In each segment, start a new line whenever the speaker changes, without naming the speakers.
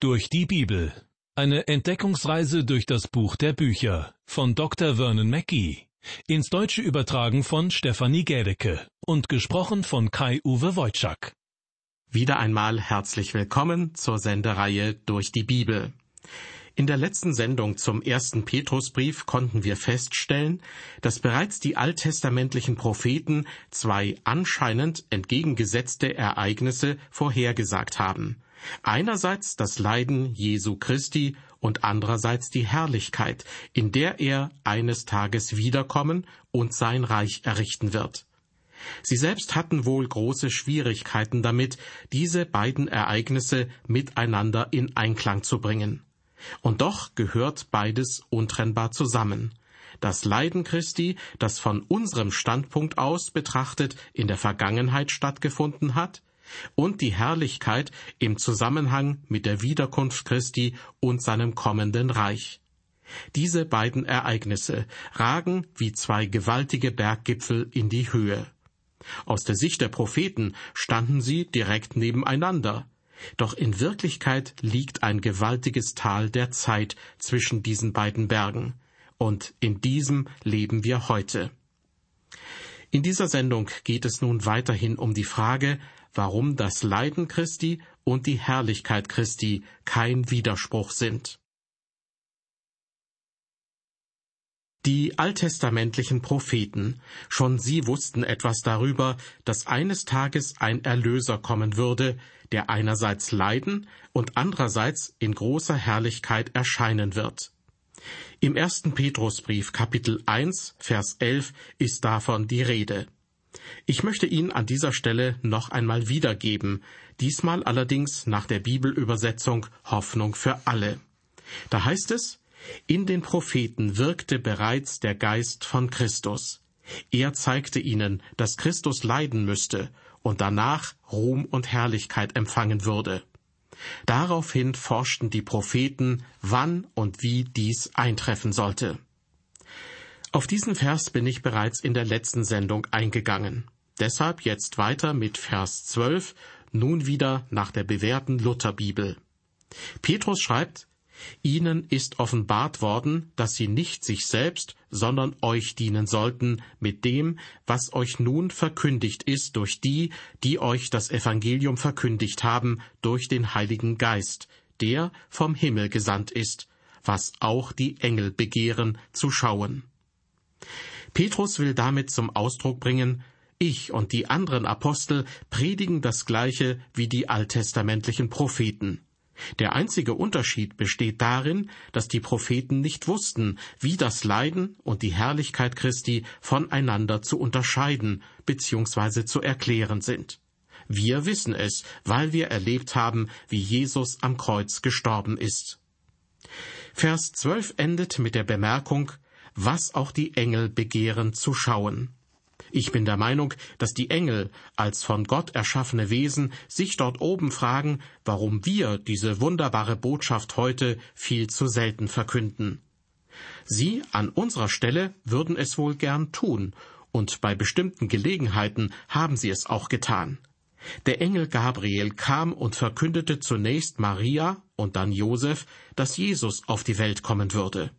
Durch die Bibel. Eine Entdeckungsreise durch das Buch der Bücher von Dr. Vernon Mackey. Ins Deutsche übertragen von Stefanie Gädecke und gesprochen von Kai-Uwe Wojczak.
Wieder einmal herzlich willkommen zur Sendereihe Durch die Bibel. In der letzten Sendung zum ersten Petrusbrief konnten wir feststellen, dass bereits die alttestamentlichen Propheten zwei anscheinend entgegengesetzte Ereignisse vorhergesagt haben. Einerseits das Leiden Jesu Christi und andererseits die Herrlichkeit, in der er eines Tages wiederkommen und sein Reich errichten wird. Sie selbst hatten wohl große Schwierigkeiten damit, diese beiden Ereignisse miteinander in Einklang zu bringen. Und doch gehört beides untrennbar zusammen. Das Leiden Christi, das von unserem Standpunkt aus betrachtet in der Vergangenheit stattgefunden hat, und die Herrlichkeit im Zusammenhang mit der Wiederkunft Christi und seinem kommenden Reich. Diese beiden Ereignisse ragen wie zwei gewaltige Berggipfel in die Höhe. Aus der Sicht der Propheten standen sie direkt nebeneinander, doch in Wirklichkeit liegt ein gewaltiges Tal der Zeit zwischen diesen beiden Bergen, und in diesem leben wir heute. In dieser Sendung geht es nun weiterhin um die Frage, warum das Leiden Christi und die Herrlichkeit Christi kein Widerspruch sind. Die alttestamentlichen Propheten, schon sie wussten etwas darüber, dass eines Tages ein Erlöser kommen würde, der einerseits leiden und andererseits in großer Herrlichkeit erscheinen wird. Im ersten Petrusbrief Kapitel 1 Vers 11 ist davon die Rede. Ich möchte ihn an dieser Stelle noch einmal wiedergeben, diesmal allerdings nach der Bibelübersetzung Hoffnung für alle. Da heißt es, in den Propheten wirkte bereits der Geist von Christus. Er zeigte ihnen, dass Christus leiden müsste und danach Ruhm und Herrlichkeit empfangen würde. Daraufhin forschten die Propheten, wann und wie dies eintreffen sollte. Auf diesen Vers bin ich bereits in der letzten Sendung eingegangen. Deshalb jetzt weiter mit Vers 12, nun wieder nach der bewährten Lutherbibel. Petrus schreibt, Ihnen ist offenbart worden, dass Sie nicht sich selbst, sondern euch dienen sollten mit dem, was euch nun verkündigt ist durch die, die euch das Evangelium verkündigt haben, durch den Heiligen Geist, der vom Himmel gesandt ist, was auch die Engel begehren zu schauen. Petrus will damit zum Ausdruck bringen, ich und die anderen Apostel predigen das Gleiche wie die alttestamentlichen Propheten. Der einzige Unterschied besteht darin, dass die Propheten nicht wussten, wie das Leiden und die Herrlichkeit Christi voneinander zu unterscheiden bzw. zu erklären sind. Wir wissen es, weil wir erlebt haben, wie Jesus am Kreuz gestorben ist. Vers 12 endet mit der Bemerkung, was auch die Engel begehren zu schauen. Ich bin der Meinung, dass die Engel als von Gott erschaffene Wesen sich dort oben fragen, warum wir diese wunderbare Botschaft heute viel zu selten verkünden. Sie an unserer Stelle würden es wohl gern tun, und bei bestimmten Gelegenheiten haben sie es auch getan. Der Engel Gabriel kam und verkündete zunächst Maria und dann Josef, dass Jesus auf die Welt kommen würde.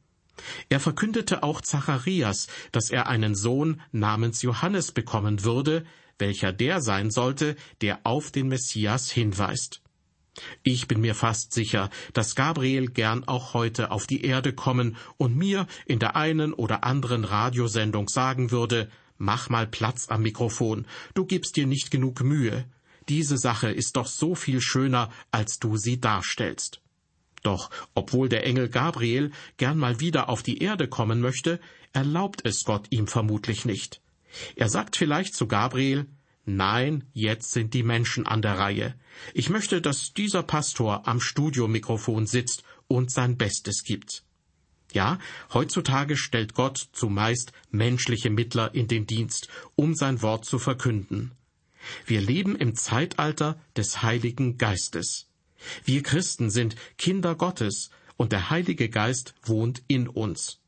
Er verkündete auch Zacharias, dass er einen Sohn namens Johannes bekommen würde, welcher der sein sollte, der auf den Messias hinweist. Ich bin mir fast sicher, dass Gabriel gern auch heute auf die Erde kommen und mir in der einen oder anderen Radiosendung sagen würde, mach mal Platz am Mikrofon, du gibst dir nicht genug Mühe. Diese Sache ist doch so viel schöner, als du sie darstellst. Doch obwohl der Engel Gabriel gern mal wieder auf die Erde kommen möchte, erlaubt es Gott ihm vermutlich nicht. Er sagt vielleicht zu Gabriel Nein, jetzt sind die Menschen an der Reihe. Ich möchte, dass dieser Pastor am Studiomikrofon sitzt und sein Bestes gibt. Ja, heutzutage stellt Gott zumeist menschliche Mittler in den Dienst, um sein Wort zu verkünden. Wir leben im Zeitalter des Heiligen Geistes. Wir Christen sind Kinder Gottes und der Heilige Geist wohnt in uns.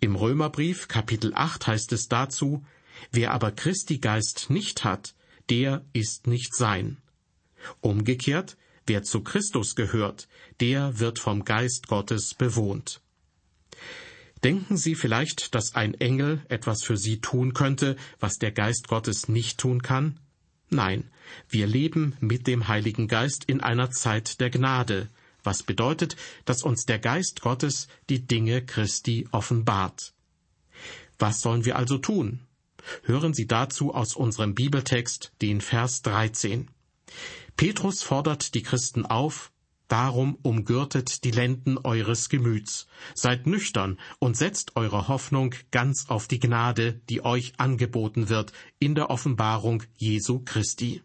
Im Römerbrief Kapitel 8 heißt es dazu, wer aber Christi Geist nicht hat, der ist nicht sein. Umgekehrt, Wer zu Christus gehört, der wird vom Geist Gottes bewohnt. Denken Sie vielleicht, dass ein Engel etwas für Sie tun könnte, was der Geist Gottes nicht tun kann? Nein, wir leben mit dem Heiligen Geist in einer Zeit der Gnade, was bedeutet, dass uns der Geist Gottes die Dinge Christi offenbart. Was sollen wir also tun? Hören Sie dazu aus unserem Bibeltext den Vers 13. Petrus fordert die Christen auf, Darum umgürtet die Lenden eures Gemüts, seid nüchtern und setzt eure Hoffnung ganz auf die Gnade, die euch angeboten wird in der Offenbarung Jesu Christi.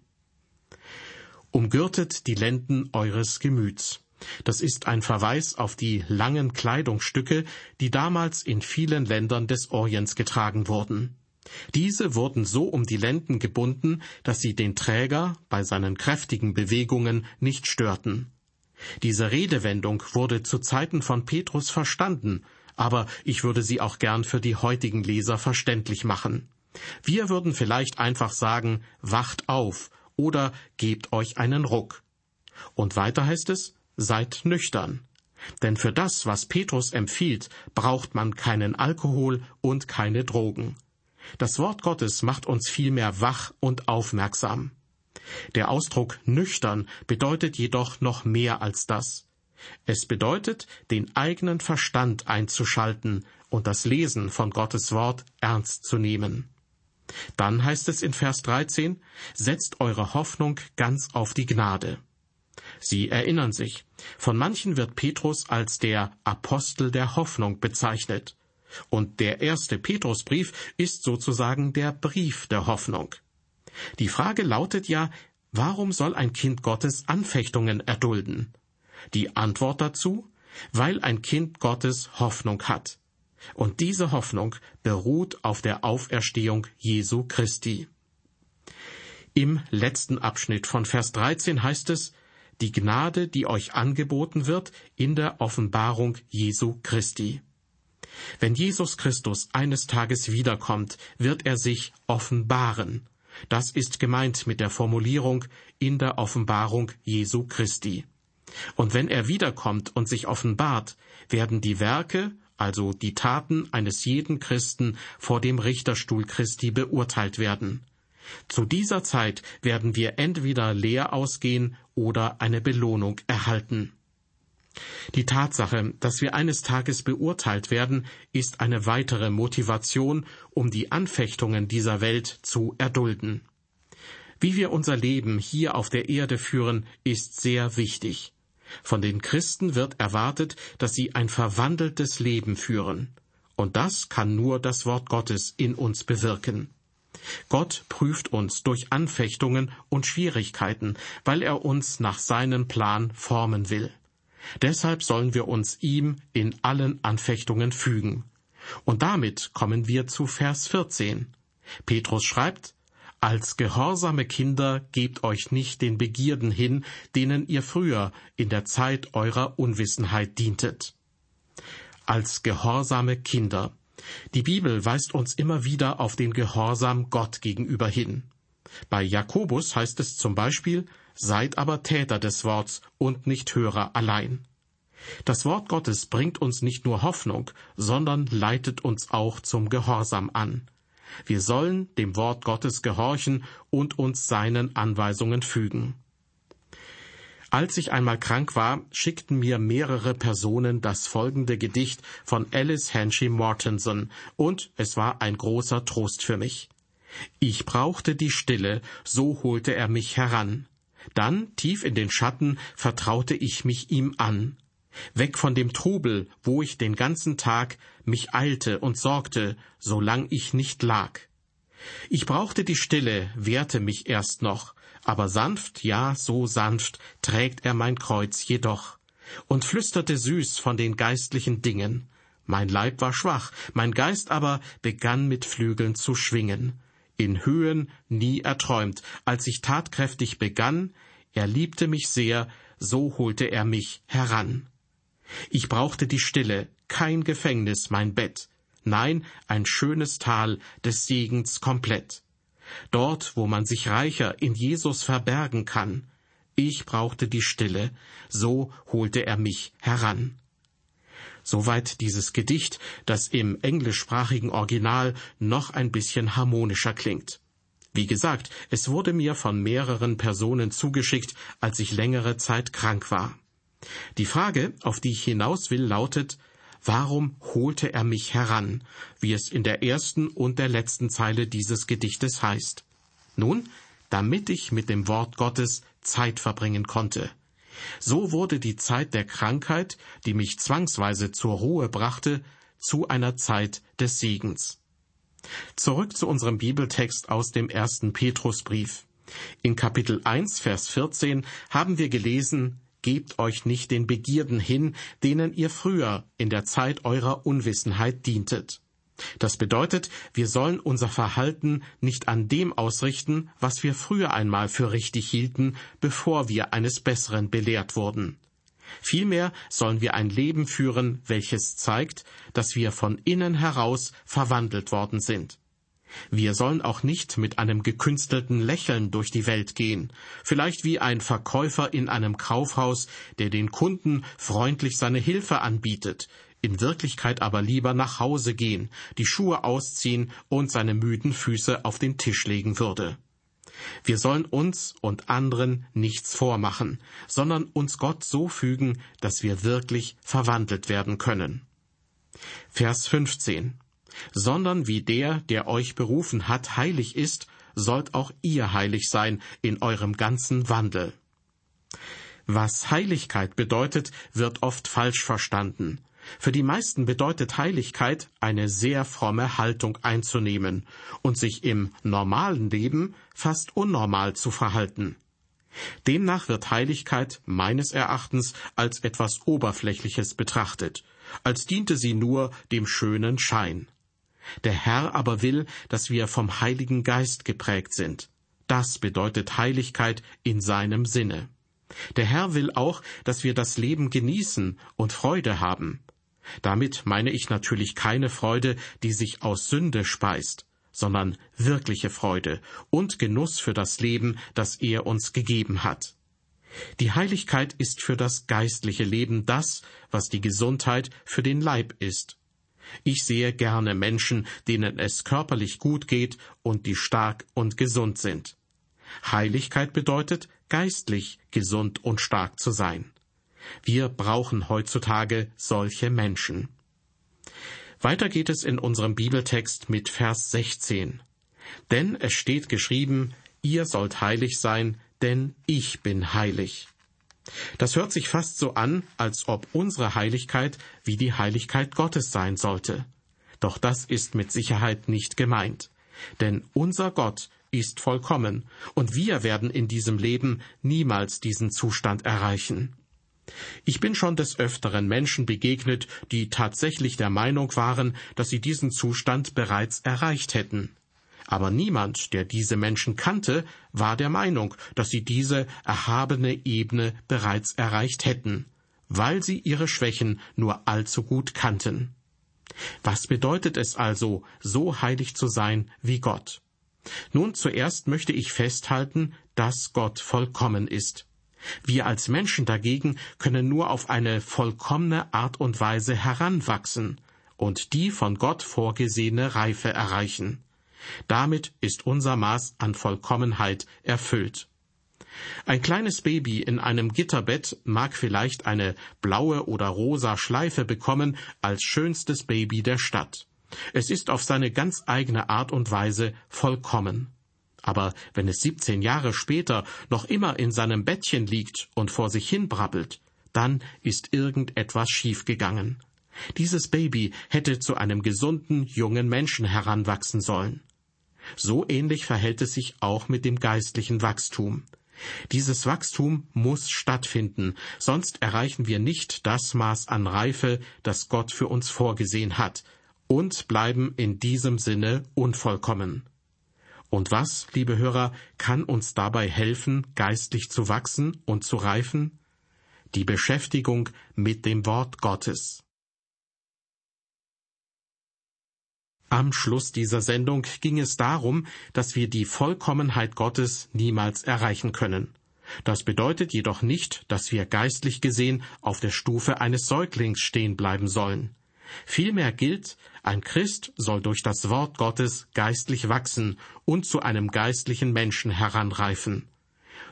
Umgürtet die Lenden eures Gemüts. Das ist ein Verweis auf die langen Kleidungsstücke, die damals in vielen Ländern des Orients getragen wurden. Diese wurden so um die Lenden gebunden, dass sie den Träger bei seinen kräftigen Bewegungen nicht störten. Diese Redewendung wurde zu Zeiten von Petrus verstanden, aber ich würde sie auch gern für die heutigen Leser verständlich machen. Wir würden vielleicht einfach sagen, wacht auf oder gebt euch einen Ruck. Und weiter heißt es, seid nüchtern. Denn für das, was Petrus empfiehlt, braucht man keinen Alkohol und keine Drogen. Das Wort Gottes macht uns vielmehr wach und aufmerksam. Der Ausdruck nüchtern bedeutet jedoch noch mehr als das. Es bedeutet, den eigenen Verstand einzuschalten und das Lesen von Gottes Wort ernst zu nehmen. Dann heißt es in Vers 13, setzt eure Hoffnung ganz auf die Gnade. Sie erinnern sich, von manchen wird Petrus als der Apostel der Hoffnung bezeichnet. Und der erste Petrusbrief ist sozusagen der Brief der Hoffnung. Die Frage lautet ja, warum soll ein Kind Gottes Anfechtungen erdulden? Die Antwort dazu, weil ein Kind Gottes Hoffnung hat. Und diese Hoffnung beruht auf der Auferstehung Jesu Christi. Im letzten Abschnitt von Vers 13 heißt es, die Gnade, die euch angeboten wird in der Offenbarung Jesu Christi. Wenn Jesus Christus eines Tages wiederkommt, wird er sich offenbaren. Das ist gemeint mit der Formulierung in der Offenbarung Jesu Christi. Und wenn er wiederkommt und sich offenbart, werden die Werke, also die Taten eines jeden Christen vor dem Richterstuhl Christi beurteilt werden. Zu dieser Zeit werden wir entweder leer ausgehen oder eine Belohnung erhalten. Die Tatsache, dass wir eines Tages beurteilt werden, ist eine weitere Motivation, um die Anfechtungen dieser Welt zu erdulden. Wie wir unser Leben hier auf der Erde führen, ist sehr wichtig. Von den Christen wird erwartet, dass sie ein verwandeltes Leben führen. Und das kann nur das Wort Gottes in uns bewirken. Gott prüft uns durch Anfechtungen und Schwierigkeiten, weil er uns nach seinem Plan formen will. Deshalb sollen wir uns ihm in allen Anfechtungen fügen. Und damit kommen wir zu Vers 14. Petrus schreibt, als gehorsame Kinder gebt euch nicht den Begierden hin, denen ihr früher in der Zeit eurer Unwissenheit dientet. Als gehorsame Kinder. Die Bibel weist uns immer wieder auf den Gehorsam Gott gegenüber hin. Bei Jakobus heißt es zum Beispiel, Seid aber Täter des Worts und nicht Hörer allein. Das Wort Gottes bringt uns nicht nur Hoffnung, sondern leitet uns auch zum Gehorsam an. Wir sollen dem Wort Gottes gehorchen und uns seinen Anweisungen fügen. Als ich einmal krank war, schickten mir mehrere Personen das folgende Gedicht von Alice Henchy Mortenson, und es war ein großer Trost für mich. Ich brauchte die Stille, so holte er mich heran. Dann, tief in den Schatten, vertraute ich mich ihm an. Weg von dem Trubel, wo ich den ganzen Tag mich eilte und sorgte, solang ich nicht lag. Ich brauchte die Stille, wehrte mich erst noch, aber sanft, ja, so sanft, trägt er mein Kreuz jedoch, und flüsterte süß von den geistlichen Dingen. Mein Leib war schwach, mein Geist aber begann mit Flügeln zu schwingen in Höhen nie erträumt. Als ich tatkräftig begann, er liebte mich sehr, so holte er mich heran. Ich brauchte die Stille, kein Gefängnis mein Bett, nein, ein schönes Tal des Segens komplett. Dort, wo man sich reicher in Jesus verbergen kann, Ich brauchte die Stille, so holte er mich heran. Soweit dieses Gedicht, das im englischsprachigen Original noch ein bisschen harmonischer klingt. Wie gesagt, es wurde mir von mehreren Personen zugeschickt, als ich längere Zeit krank war. Die Frage, auf die ich hinaus will, lautet, warum holte er mich heran, wie es in der ersten und der letzten Zeile dieses Gedichtes heißt? Nun, damit ich mit dem Wort Gottes Zeit verbringen konnte. So wurde die Zeit der Krankheit, die mich zwangsweise zur Ruhe brachte, zu einer Zeit des Segens. Zurück zu unserem Bibeltext aus dem ersten Petrusbrief. In Kapitel 1, Vers 14 haben wir gelesen, Gebt euch nicht den Begierden hin, denen ihr früher in der Zeit eurer Unwissenheit dientet. Das bedeutet, wir sollen unser Verhalten nicht an dem ausrichten, was wir früher einmal für richtig hielten, bevor wir eines Besseren belehrt wurden. Vielmehr sollen wir ein Leben führen, welches zeigt, dass wir von innen heraus verwandelt worden sind. Wir sollen auch nicht mit einem gekünstelten Lächeln durch die Welt gehen, vielleicht wie ein Verkäufer in einem Kaufhaus, der den Kunden freundlich seine Hilfe anbietet, in Wirklichkeit aber lieber nach Hause gehen, die Schuhe ausziehen und seine müden Füße auf den Tisch legen würde. Wir sollen uns und anderen nichts vormachen, sondern uns Gott so fügen, dass wir wirklich verwandelt werden können. Vers 15 Sondern wie der, der euch berufen hat, heilig ist, sollt auch ihr heilig sein in eurem ganzen Wandel. Was Heiligkeit bedeutet, wird oft falsch verstanden. Für die meisten bedeutet Heiligkeit, eine sehr fromme Haltung einzunehmen und sich im normalen Leben fast unnormal zu verhalten. Demnach wird Heiligkeit meines Erachtens als etwas Oberflächliches betrachtet, als diente sie nur dem schönen Schein. Der Herr aber will, dass wir vom Heiligen Geist geprägt sind. Das bedeutet Heiligkeit in seinem Sinne. Der Herr will auch, dass wir das Leben genießen und Freude haben. Damit meine ich natürlich keine Freude, die sich aus Sünde speist, sondern wirkliche Freude und Genuss für das Leben, das er uns gegeben hat. Die Heiligkeit ist für das geistliche Leben das, was die Gesundheit für den Leib ist. Ich sehe gerne Menschen, denen es körperlich gut geht und die stark und gesund sind. Heiligkeit bedeutet, geistlich gesund und stark zu sein. Wir brauchen heutzutage solche Menschen. Weiter geht es in unserem Bibeltext mit Vers 16. Denn es steht geschrieben, ihr sollt heilig sein, denn ich bin heilig. Das hört sich fast so an, als ob unsere Heiligkeit wie die Heiligkeit Gottes sein sollte. Doch das ist mit Sicherheit nicht gemeint. Denn unser Gott ist vollkommen, und wir werden in diesem Leben niemals diesen Zustand erreichen. Ich bin schon des Öfteren Menschen begegnet, die tatsächlich der Meinung waren, dass sie diesen Zustand bereits erreicht hätten. Aber niemand, der diese Menschen kannte, war der Meinung, dass sie diese erhabene Ebene bereits erreicht hätten, weil sie ihre Schwächen nur allzu gut kannten. Was bedeutet es also, so heilig zu sein wie Gott? Nun zuerst möchte ich festhalten, dass Gott vollkommen ist. Wir als Menschen dagegen können nur auf eine vollkommene Art und Weise heranwachsen und die von Gott vorgesehene Reife erreichen. Damit ist unser Maß an Vollkommenheit erfüllt. Ein kleines Baby in einem Gitterbett mag vielleicht eine blaue oder rosa Schleife bekommen als schönstes Baby der Stadt. Es ist auf seine ganz eigene Art und Weise vollkommen. Aber wenn es 17 Jahre später noch immer in seinem Bettchen liegt und vor sich hin brabbelt, dann ist irgendetwas schiefgegangen. Dieses Baby hätte zu einem gesunden jungen Menschen heranwachsen sollen. So ähnlich verhält es sich auch mit dem geistlichen Wachstum. Dieses Wachstum muss stattfinden, sonst erreichen wir nicht das Maß an Reife, das Gott für uns vorgesehen hat, und bleiben in diesem Sinne unvollkommen. Und was, liebe Hörer, kann uns dabei helfen, geistlich zu wachsen und zu reifen? Die Beschäftigung mit dem Wort Gottes. Am Schluss dieser Sendung ging es darum, dass wir die Vollkommenheit Gottes niemals erreichen können. Das bedeutet jedoch nicht, dass wir geistlich gesehen auf der Stufe eines Säuglings stehen bleiben sollen. Vielmehr gilt, ein Christ soll durch das Wort Gottes geistlich wachsen und zu einem geistlichen Menschen heranreifen.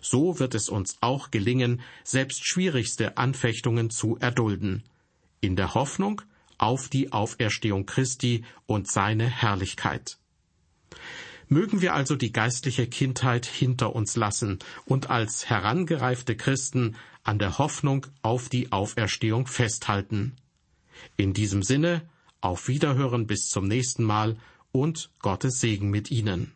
So wird es uns auch gelingen, selbst schwierigste Anfechtungen zu erdulden, in der Hoffnung auf die Auferstehung Christi und seine Herrlichkeit. Mögen wir also die geistliche Kindheit hinter uns lassen und als herangereifte Christen an der Hoffnung auf die Auferstehung festhalten. In diesem Sinne, auf Wiederhören bis zum nächsten Mal und Gottes Segen mit Ihnen.